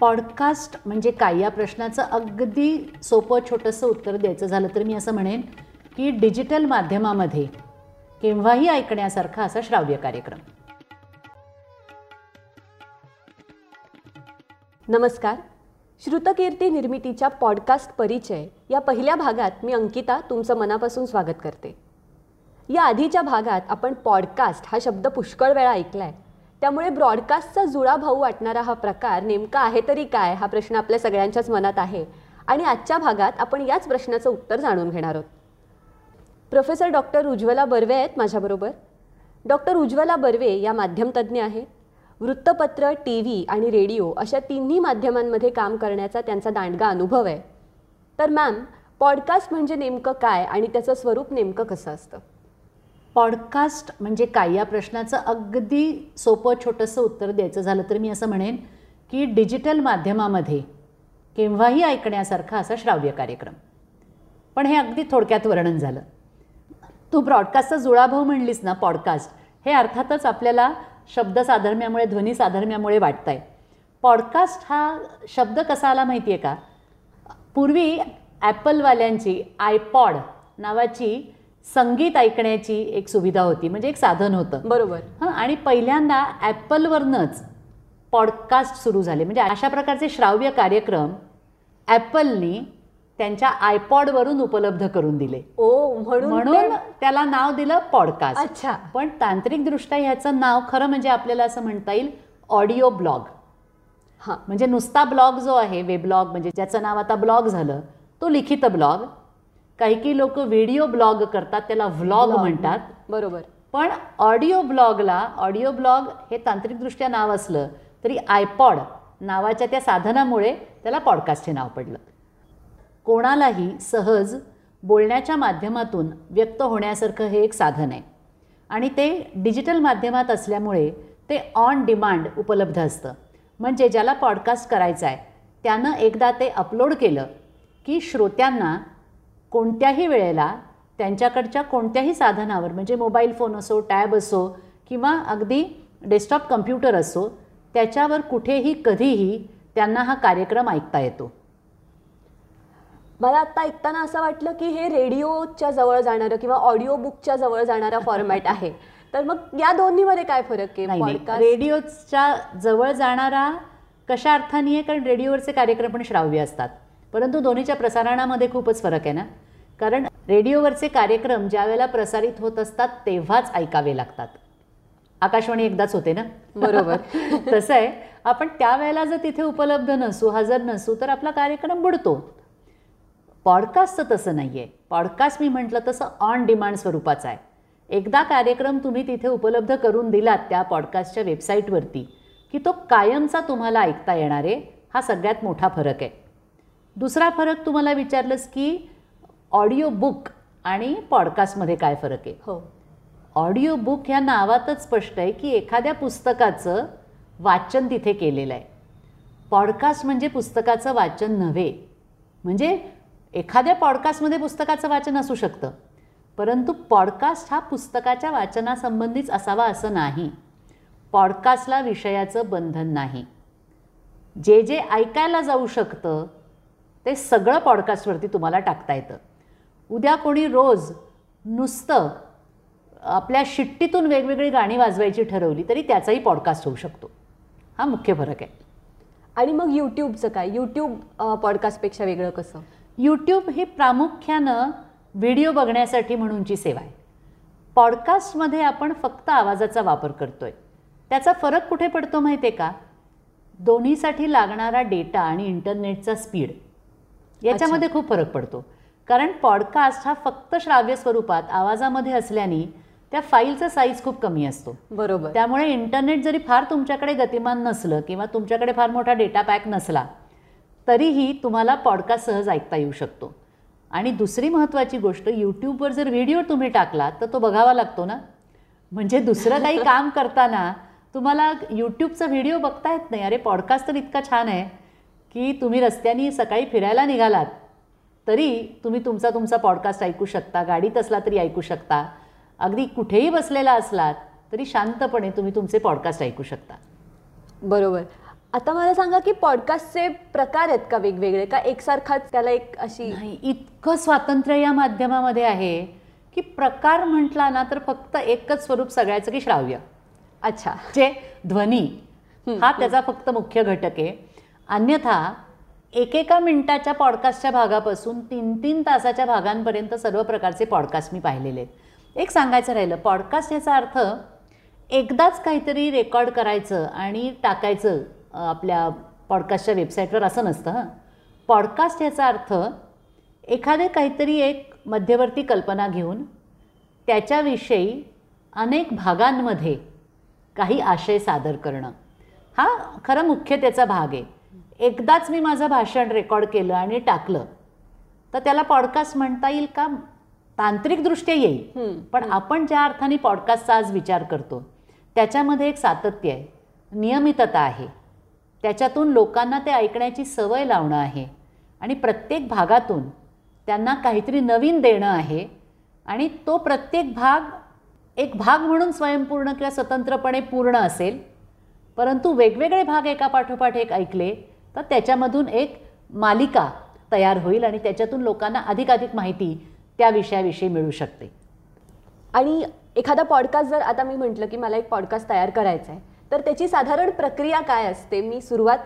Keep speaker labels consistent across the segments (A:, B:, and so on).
A: Podcast म्हणजे काय? या प्रश्नाचं अगदी सोपं छोटंसं उत्तर द्यायचं झालं तर मी असं म्हणेन की डिजिटल माध्यमामध्ये केव्हाही ऐकण्यासारखा असा श्राव्य कार्यक्रम.
B: नमस्कार. श्रुतकीर्ती निर्मितीच्या पॉडकास्ट परिचय या पहिल्या भागात मी अंकिता तुमचं मनापासून स्वागत करते. या आधीच्या भागात आपण पॉडकास्ट हा शब्द पुष्कळ वेळा ऐकलाय. त्यामुळे ब्रॉडकास्टचा जुळा भाऊ वाटणारा हा प्रकार नेमका आहे तरी काय? हा प्रश्न आपल्या सगळ्यांच्याच मनात आहे. आणि आजच्या भागात आपण याच प्रश्नाचं उत्तर जाणून घेणार आहोत. प्रोफेसर डॉक्टर उज्ज्वला बर्वे आहेत माझ्याबरोबर. डॉक्टर उज्ज्वला बर्वे या माध्यमतज्ज्ञ आहेत. वृत्तपत्र टी व्ही आणि रेडिओ अशा तिन्ही माध्यमांमध्ये काम करण्याचा त्यांचा दांडगा अनुभव आहे. तर मॅम पॉडकास्ट म्हणजे नेमकं काय आणि त्याचं स्वरूप नेमकं कसं असतं?
A: पॉडकास्ट म्हणजे काय? या प्रश्नाचं अगदी सोपं छोटंसं उत्तर द्यायचं झालं तर मी असं म्हणेन की डिजिटल माध्यमामध्ये केव्हाही ऐकण्यासारखा असा श्राव्य कार्यक्रम. पण हे अगदी थोडक्यात वर्णन झालं. तू ब्रॉडकास्टचा जुळाभाऊ म्हणलीस ना पॉडकास्ट हे अर्थातच आपल्याला शब्द साधर्म्यामुळे ध्वनी साधर्म्यामुळे वाटत आहे पॉडकास्ट हा शब्द कसा आला माहिती आहे का? पूर्वी ॲपलवाल्यांची आयपॉड नावाची संगीत ऐकण्याची एक सुविधा होती म्हणजे एक साधन होतं.
B: बरोबर.
A: हां आणि पहिल्यांदा ॲपलवरनंच पॉडकास्ट सुरू झाले. म्हणजे अशा प्रकारचे श्राव्य कार्यक्रम ॲपलनी त्यांच्या आयपॉडवरून उपलब्ध करून दिले.
B: ओ म्हणून
A: म्हणून त्याला नाव दिलं पॉडकास्ट.
B: अच्छा.
A: पण तांत्रिकदृष्ट्या ह्याचं नाव खरं म्हणजे आपल्याला असं म्हणता येईल ऑडिओ ब्लॉग.
B: हां.
A: म्हणजे नुसता ब्लॉग जो आहे वेब्लॉग म्हणजे ज्याचं नाव आता ब्लॉग झालं तो लिखित ब्लॉग. काही काही लोक व्हिडिओ ब्लॉग करतात त्याला व्लॉग म्हणतात.
B: बरोबर.
A: पण ऑडिओ ब्लॉगला ऑडिओ ब्लॉग हे तांत्रिकदृष्ट्या नाव असलं तरी आयपॉड नावाच्या त्या साधनामुळे त्याला पॉडकास्ट हे नाव पडलं. कोणालाही सहज बोलण्याच्या माध्यमातून व्यक्त होण्यासारखं हे एक साधन आहे. आणि ते डिजिटल माध्यमात असल्यामुळे ते ऑन डिमांड उपलब्ध असतं. म्हणजे ज्याला पॉडकास्ट करायचं आहे त्यानं एकदा ते अपलोड केलं की श्रोत्यांना कोणत्याही वेळेला त्यांच्याकडच्या कोणत्याही साधनावर म्हणजे मोबाईल फोन असो टॅब असो किंवा अगदी डेस्कटॉप कम्प्युटर असो त्याच्यावर कुठेही कधीही त्यांना हा कार्यक्रम ऐकता येतो.
B: मला आत्ता ऐकताना असं वाटलं की हे रेडिओच्या जवळ जाणारं किंवा ऑडिओ बुकच्या जवळ जाणारा फॉर्मॅट आहे. तर मग या दोन्हीमध्ये काय फरक आहे?
A: रेडिओच्या जवळ जाणारा कशा अर्थाने आहे? कारण रेडिओवरचे कार्यक्रम पण श्राव्य असतात. परंतु दोन्हीच्या प्रसारणामध्ये खूपच फरक आहे ना? कारण रेडिओवरचे कार्यक्रम ज्या वेळेला प्रसारित होत असतात तेव्हाच ऐकावे लागतात. आकाशवाणी एकदाच होते ना?
B: बरोबर.
A: तसं आहे. आपण त्यावेळेला जर तिथे उपलब्ध नसू हजर नसू तर आपला कार्यक्रम बुडतो. पॉडकास्टचं तसं नाही आहे पॉडकास्ट मी म्हटलं तसं ऑन डिमांड स्वरूपाचं आहे. एकदा कार्यक्रम तुम्ही तिथे उपलब्ध करून दिलात त्या पॉडकास्टच्या वेबसाईटवरती की तो कायमचा तुम्हाला ऐकता येणार आहे हा सगळ्यात मोठा फरक आहे. दुसरा फरक तुम्हाला विचारलंस की ऑडिओ बुक आणि पॉडकास्टमध्ये काय फरक आहे?
B: हो.
A: ऑडिओ बुक ह्या नावातच स्पष्ट आहे की एखाद्या पुस्तकाचं वाचन तिथे केलेलं आहे. पॉडकास्ट म्हणजे पुस्तकाचं वाचन नव्हे. म्हणजे एखाद्या पॉडकास्टमध्ये पुस्तकाचं वाचन असू शकतं. परंतु पॉडकास्ट हा पुस्तकाच्या वाचनासंबंधीच असावा असं नाही. पॉडकास्टला विषयाचं बंधन नाही. जे जे ऐकायला जाऊ शकतं ते सगळं पॉडकास्टवरती तुम्हाला टाकता येतं. उद्या कोणी रोज नुसतं आपल्या शिट्टीतून वेगवेगळी गाणी वाजवायची ठरवली तरी त्याचाही पॉडकास्ट होऊ शकतो. हा मुख्य फरक आहे.
B: आणि मग यूट्यूबचं काय? यूट्यूब पॉडकास्टपेक्षा वेगळं कसं?
A: यूट्यूब ही प्रामुख्यानं व्हिडिओ बघण्यासाठी म्हणूनची सेवा आहे. पॉडकास्टमध्ये आपण फक्त आवाजाचा वापर करतो आहे त्याचा फरक कुठे पडतो माहिती आहे का? दोन्हीसाठी लागणारा डेटा आणि इंटरनेटचा स्पीड याच्यामध्ये खूप फरक पडतो. कारण पॉडकास्ट हा फक्त श्राव्य स्वरूपात आवाजामध्ये असल्याने त्या फाईलचा साईज खूप कमी असतो.
B: बरोबर.
A: त्यामुळे इंटरनेट जरी फार तुमच्याकडे गतिमान नसलं किंवा तुमच्याकडे फार मोठा डेटा पॅक नसला तरीही तुम्हाला पॉडकास्ट सहज ऐकता येऊ शकतो. आणि दुसरी महत्त्वाची गोष्ट यूट्यूबवर जर व्हिडिओ तुम्ही टाकला तर तो बघावा लागतो ना. म्हणजे दुसरं काही काम करताना तुम्हाला यूट्यूबचा व्हिडिओ बघता येत नाही. अरे पॉडकास्ट तर इतका छान आहे की तुम्ही रस्त्याने सकाळी फिरायला निघालात तरी तुम्ही तुमचा तुमचा पॉडकास्ट ऐकू शकता गाडीत असला तरी ऐकू शकता. अगदी कुठेही बसलेला असलात तरी शांतपणे तुम्ही तुमचे पॉडकास्ट ऐकू शकता.
B: बरोबर. आता मला सांगा की पॉडकास्टचे प्रकार आहेत का वेगवेगळे? का एकसारखाच त्याला एक अशी
A: नाही इतकं स्वातंत्र्य या माध्यमामध्ये आहे की प्रकार म्हटला ना तर फक्त एकच स्वरूप सगळ्याचं की श्राव्य.
B: अच्छा.
A: जे ध्वनी हा त्याचा फक्त मुख्य घटक आहे. अन्यथा एकेका मिनिटाच्या पॉडकास्टच्या भागापासून तीन तीन तासाच्या भागांपर्यंत सर्व प्रकारचे पॉडकास्ट मी पाहिलेले आहेत. एक सांगायचं राहिलं पॉडकास्ट याचा अर्थ एकदाच काहीतरी रेकॉर्ड करायचं आणि टाकायचं आपल्या पॉडकास्टच्या वेबसाईटवर असं नसतं हां. पॉडकास्ट याचा अर्थ एखादे काहीतरी एक मध्यवर्ती कल्पना घेऊन त्याच्याविषयी अनेक भागांमध्ये काही आशय सादर करणं. हा खरं मुख्य त्याचा भाग आहे. एकदाच मी माझं भाषण रेकॉर्ड केलं आणि टाकलं. तर त्याला पॉडकास्ट म्हणता येईल का? तांत्रिकदृष्ट्या येईल. पण आपण ज्या अर्थाने पॉडकास्टचा आज विचार करतो त्याच्यामध्ये एक सातत्य आहे. नियमितता आहे. त्याच्यातून लोकांना ते ऐकण्याची सवय लावणं आहे. आणि प्रत्येक भागातून त्यांना काहीतरी नवीन देणं आहे. आणि तो प्रत्येक भाग एक भाग म्हणून स्वयंपूर्ण किंवा स्वतंत्रपणे पूर्ण असेल. परंतु वेगवेगळे भाग एका पाठोपाठ एक ऐकले तर त्याच्यामधून एक मालिका तयार होईल आणि त्याच्यातून लोकांना अधिकाधिक माहिती त्या विषयाविषयी मिळू शकते.
B: आणि एखादा पॉडकास्ट जर आता मी म्हटलं की मला एक पॉडकास्ट तयार करायचा आहे तर त्याची साधारण प्रक्रिया काय असते? मी सुरुवात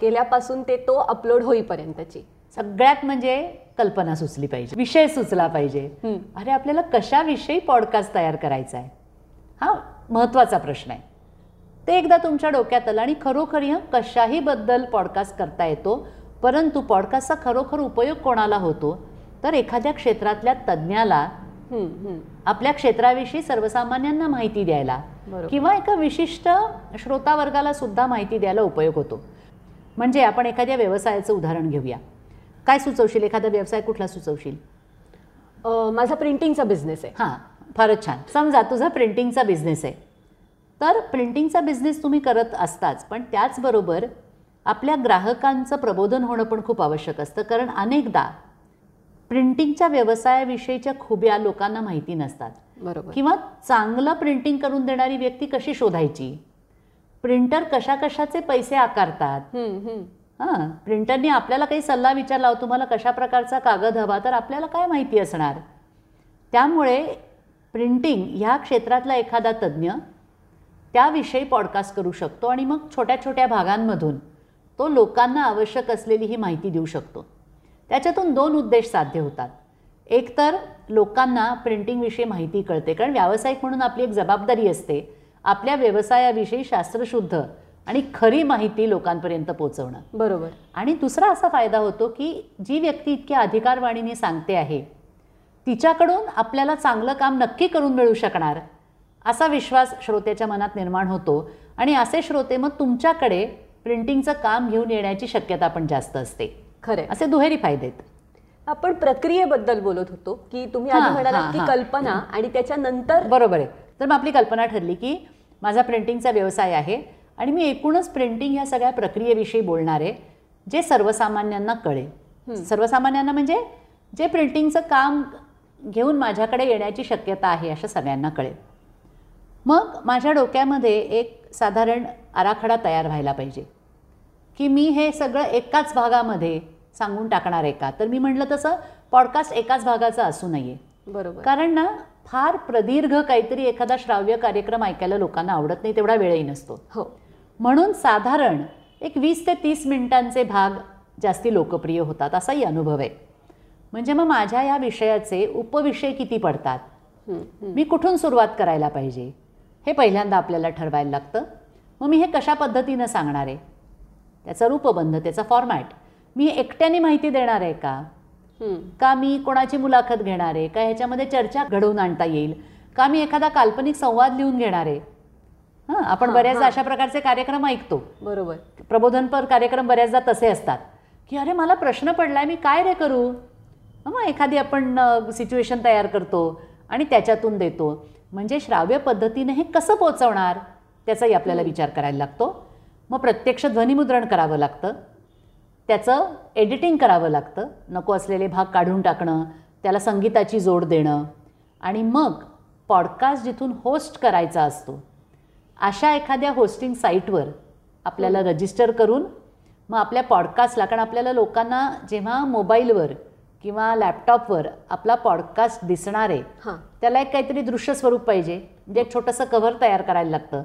B: केल्यापासून ते तो अपलोड होईपर्यंतची.
A: सगळ्यात म्हणजे कल्पना सुचली पाहिजे विषय सुचला पाहिजे. अरे आपल्याला कशाविषयी पॉडकास्ट तयार करायचा आहे हा महत्त्वाचा प्रश्न आहे. ते एकदा तुमच्या डोक्यात आलं आणि खरोखरी हं कशाही बद्दल पॉडकास्ट करता येतो परंतु पॉडकास्टचा खरोखर उपयोग कोणाला होतो? तर एखाद्या क्षेत्रातल्या तज्ज्ञाला. आपल्या क्षेत्राविषयी सर्वसामान्यांना माहिती द्यायला
B: बरोबर.
A: किंवा एका विशिष्ट श्रोतावर्गाला सुद्धा माहिती द्यायला उपयोग होतो. म्हणजे आपण एखाद्या व्यवसायाचं उदाहरण घेऊया. काय सुचवशील? एखादा व्यवसाय कुठला सुचवशील?
B: अ, माझा प्रिंटिंगचा बिझनेस आहे.
A: हां फारच छान. समजा तुझा प्रिंटिंगचा बिझनेस आहे. तर प्रिंटिंगचा बिझनेस तुम्ही करत असताच पण त्याचबरोबर आपल्या ग्राहकांचं प्रबोधन होणं पण खूप आवश्यक असतं. कारण अनेकदा प्रिंटिंगच्या व्यवसायाविषयीच्या खुब्या लोकांना माहिती नसतात.
B: बरोबर.
A: किंवा चांगलं प्रिंटिंग करून देणारी व्यक्ती कशी शोधायची? प्रिंटर कशा कशाचे पैसे आकारतात.
B: हां
A: प्रिंटरने आपल्याला काही सल्ला विचारला हो तुम्हाला कशा प्रकारचा कागद हवा तर आपल्याला काय माहिती असणार? त्यामुळे प्रिंटिंग ह्या क्षेत्रातला एखादा तज्ज्ञ त्याविषयी पॉडकास्ट करू शकतो आणि मग छोट्या छोट्या भागांमधून तो लोकांना आवश्यक असलेली ही माहिती देऊ शकतो. त्याच्यातून दोन उद्देश साध्य होतात. एक तर लोकांना प्रिंटिंगविषयी माहिती कळते कारण व्यावसायिक म्हणून आपली एक जबाबदारी असते आपल्या व्यवसायाविषयी शास्त्रशुद्ध आणि खरी माहिती लोकांपर्यंत पोहोचवणं.
B: बरोबर.
A: आणि दुसरा असा फायदा होतो की जी व्यक्ती इतक्या अधिकारवाणीने सांगते आहे तिच्याकडून आपल्याला चांगलं काम नक्की करून मिळू शकणार असा विश्वास श्रोत्याच्या मनात निर्माण होतो. आणि असे श्रोते मग तुमच्याकडे प्रिंटिंगचं काम घेऊन येण्याची शक्यता पण जास्त असते.
B: खरे
A: असे दुहेरी फायदे आहेत.
B: आपण प्रक्रियेबद्दल बोलत होतो की तुम्ही आधी म्हणालात की. कल्पना आणि त्याच्यानंतर
A: बरोबर आहे. तर मग आपली कल्पना ठरली की माझा प्रिंटिंगचा व्यवसाय आहे आणि मी एकूणच प्रिंटिंग ह्या सगळ्या प्रक्रियेविषयी बोलणार आहे जे सर्वसामान्यांना कळेल. सर्वसामान्यांना म्हणजे जे प्रिंटिंगचं काम घेऊन माझ्याकडे येण्याची शक्यता आहे अशा सगळ्यांना कळेल. मग माझ्या डोक्यामध्ये एक साधारण आराखडा तयार व्हायला पाहिजे. की मी हे सगळं एकाच भागामध्ये सांगून टाकणार आहे का? तर मी म्हटलं तसं पॉडकास्ट एकाच भागाचा असू नये.
B: बरोबर.
A: कारण ना फार प्रदीर्घ काहीतरी एखादा श्राव्य कार्यक्रम ऐकायला लोकांना आवडत नाही तेवढा वेळही नसतो.
B: हो.
A: म्हणून साधारण एक वीस ते तीस मिनिटांचे भाग जास्ती लोकप्रिय होतात असाही अनुभव आहे. म्हणजे मग माझ्या या विषयाचे उपविषय किती पडतात. मी कुठून सुरुवात करायला पाहिजे? हे पहिल्यांदा आपल्याला ठरवायला लागतं. मग मी हे कशा पद्धतीनं सांगणार आहे? त्याचा रूपबंध त्याचा फॉर्मॅट मी एकट्याने माहिती देणार आहे का. का मी कोणाची मुलाखत घेणार आहे? का ह्याच्यामध्ये चर्चा घडवून आणता येईल? का मी एखादा काल्पनिक संवाद लिहून घेणार आहे? हां आपण बऱ्याचदा. अशा प्रकारचे कार्यक्रम ऐकतो.
B: बरोबर.
A: प्रबोधनपर कार्यक्रम बऱ्याचदा तसे असतात. की अरे मला प्रश्न पडलाय मी काय रे करू? मग एखादी आपण सिच्युएशन तयार करतो आणि त्याच्यातून देतो. म्हणजे श्राव्य पद्धतीने हे कसं पोचवणार? त्याचाही आपल्याला विचार करायला लागतो. मग प्रत्यक्ष ध्वनिमुद्रण करावं लागतं. त्याचं एडिटिंग करावं लागतं. नको असलेले भाग काढून टाकणं त्याला संगीताची जोड देणं. आणि मग पॉडकास्ट जिथून होस्ट करायचा असतो अशा एखाद्या होस्टिंग साईटवर आपल्याला रजिस्टर करून मग आपल्या पॉडकास्टला कारण आपल्याला लोकांना जेव्हा मोबाईलवर किंवा लॅपटॉपवर आपला पॉडकास्ट दिसणार
B: हां.
A: त्याला एक काहीतरी दृश्य स्वरूप पाहिजे म्हणजे एक छोटंसं कव्हर तयार करायला लागतं.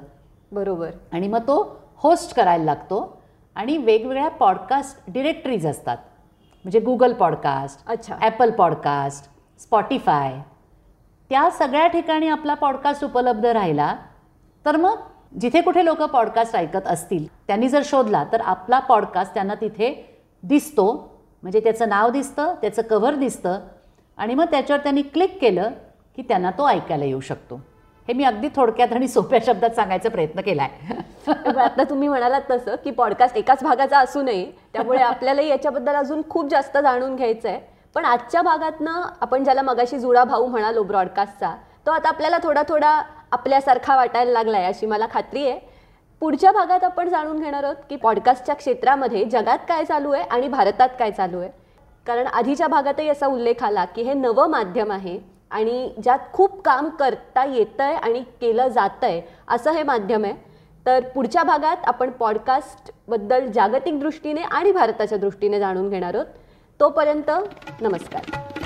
B: बरोबर.
A: आणि मग तो होस्ट करायला लागतो आणि वेगवेगळ्या पॉडकास्ट डिरेक्टरीज असतात. म्हणजे गुगल पॉडकास्ट
B: अच्छा.
A: ॲपल पॉडकास्ट स्पॉटीफाय त्या सगळ्या ठिकाणी आपला पॉडकास्ट उपलब्ध राहिला तर मग जिथे कुठे लोक पॉडकास्ट ऐकत असतील त्यांनी जर शोधला तर आपला पॉडकास्ट त्यांना तिथे दिसतो. म्हणजे त्याचं नाव दिसतं त्याचं कव्हर दिसतं आणि मग त्याच्यावर त्यांनी क्लिक केलं की त्यांना तो ऐकायला येऊ शकतो. हे मी अगदी थोडक्यात आणि सोप्या शब्दात सांगायचा प्रयत्न केला आहे
B: आता तुम्ही म्हणालात तसं की पॉडकास्ट एकाच भागाचा असू नये त्यामुळे आपल्यालाही याच्याबद्दल अजून खूप जास्त जाणून घ्यायचं आहे पण आजच्या भागातनं आपण ज्याला मगाशी जुळा भाऊ म्हणालो ब्रॉडकास्टचा तो आता आपल्याला थोडा थोडा आपल्यासारखा वाटायला लागलाय अशी मला खात्री आहे. पुढच्या भागात आपण जाणून घेणार आहोत की पॉडकास्टच्या क्षेत्रामध्ये जगात काय चालू आहे आणि भारतात काय चालू आहे. कारण आधीच्या भागातही असा उल्लेख आला की हे नवं माध्यम आहे आणि ज्यात खूप काम करता येतं आहे आणि केलं जातं आहे असं हे माध्यम आहे. तर पुढच्या भागात आपण पॉडकास्टबद्दल जागतिक दृष्टीने आणि भारताच्या दृष्टीने जाणून घेणार आहोत. तोपर्यंत नमस्कार.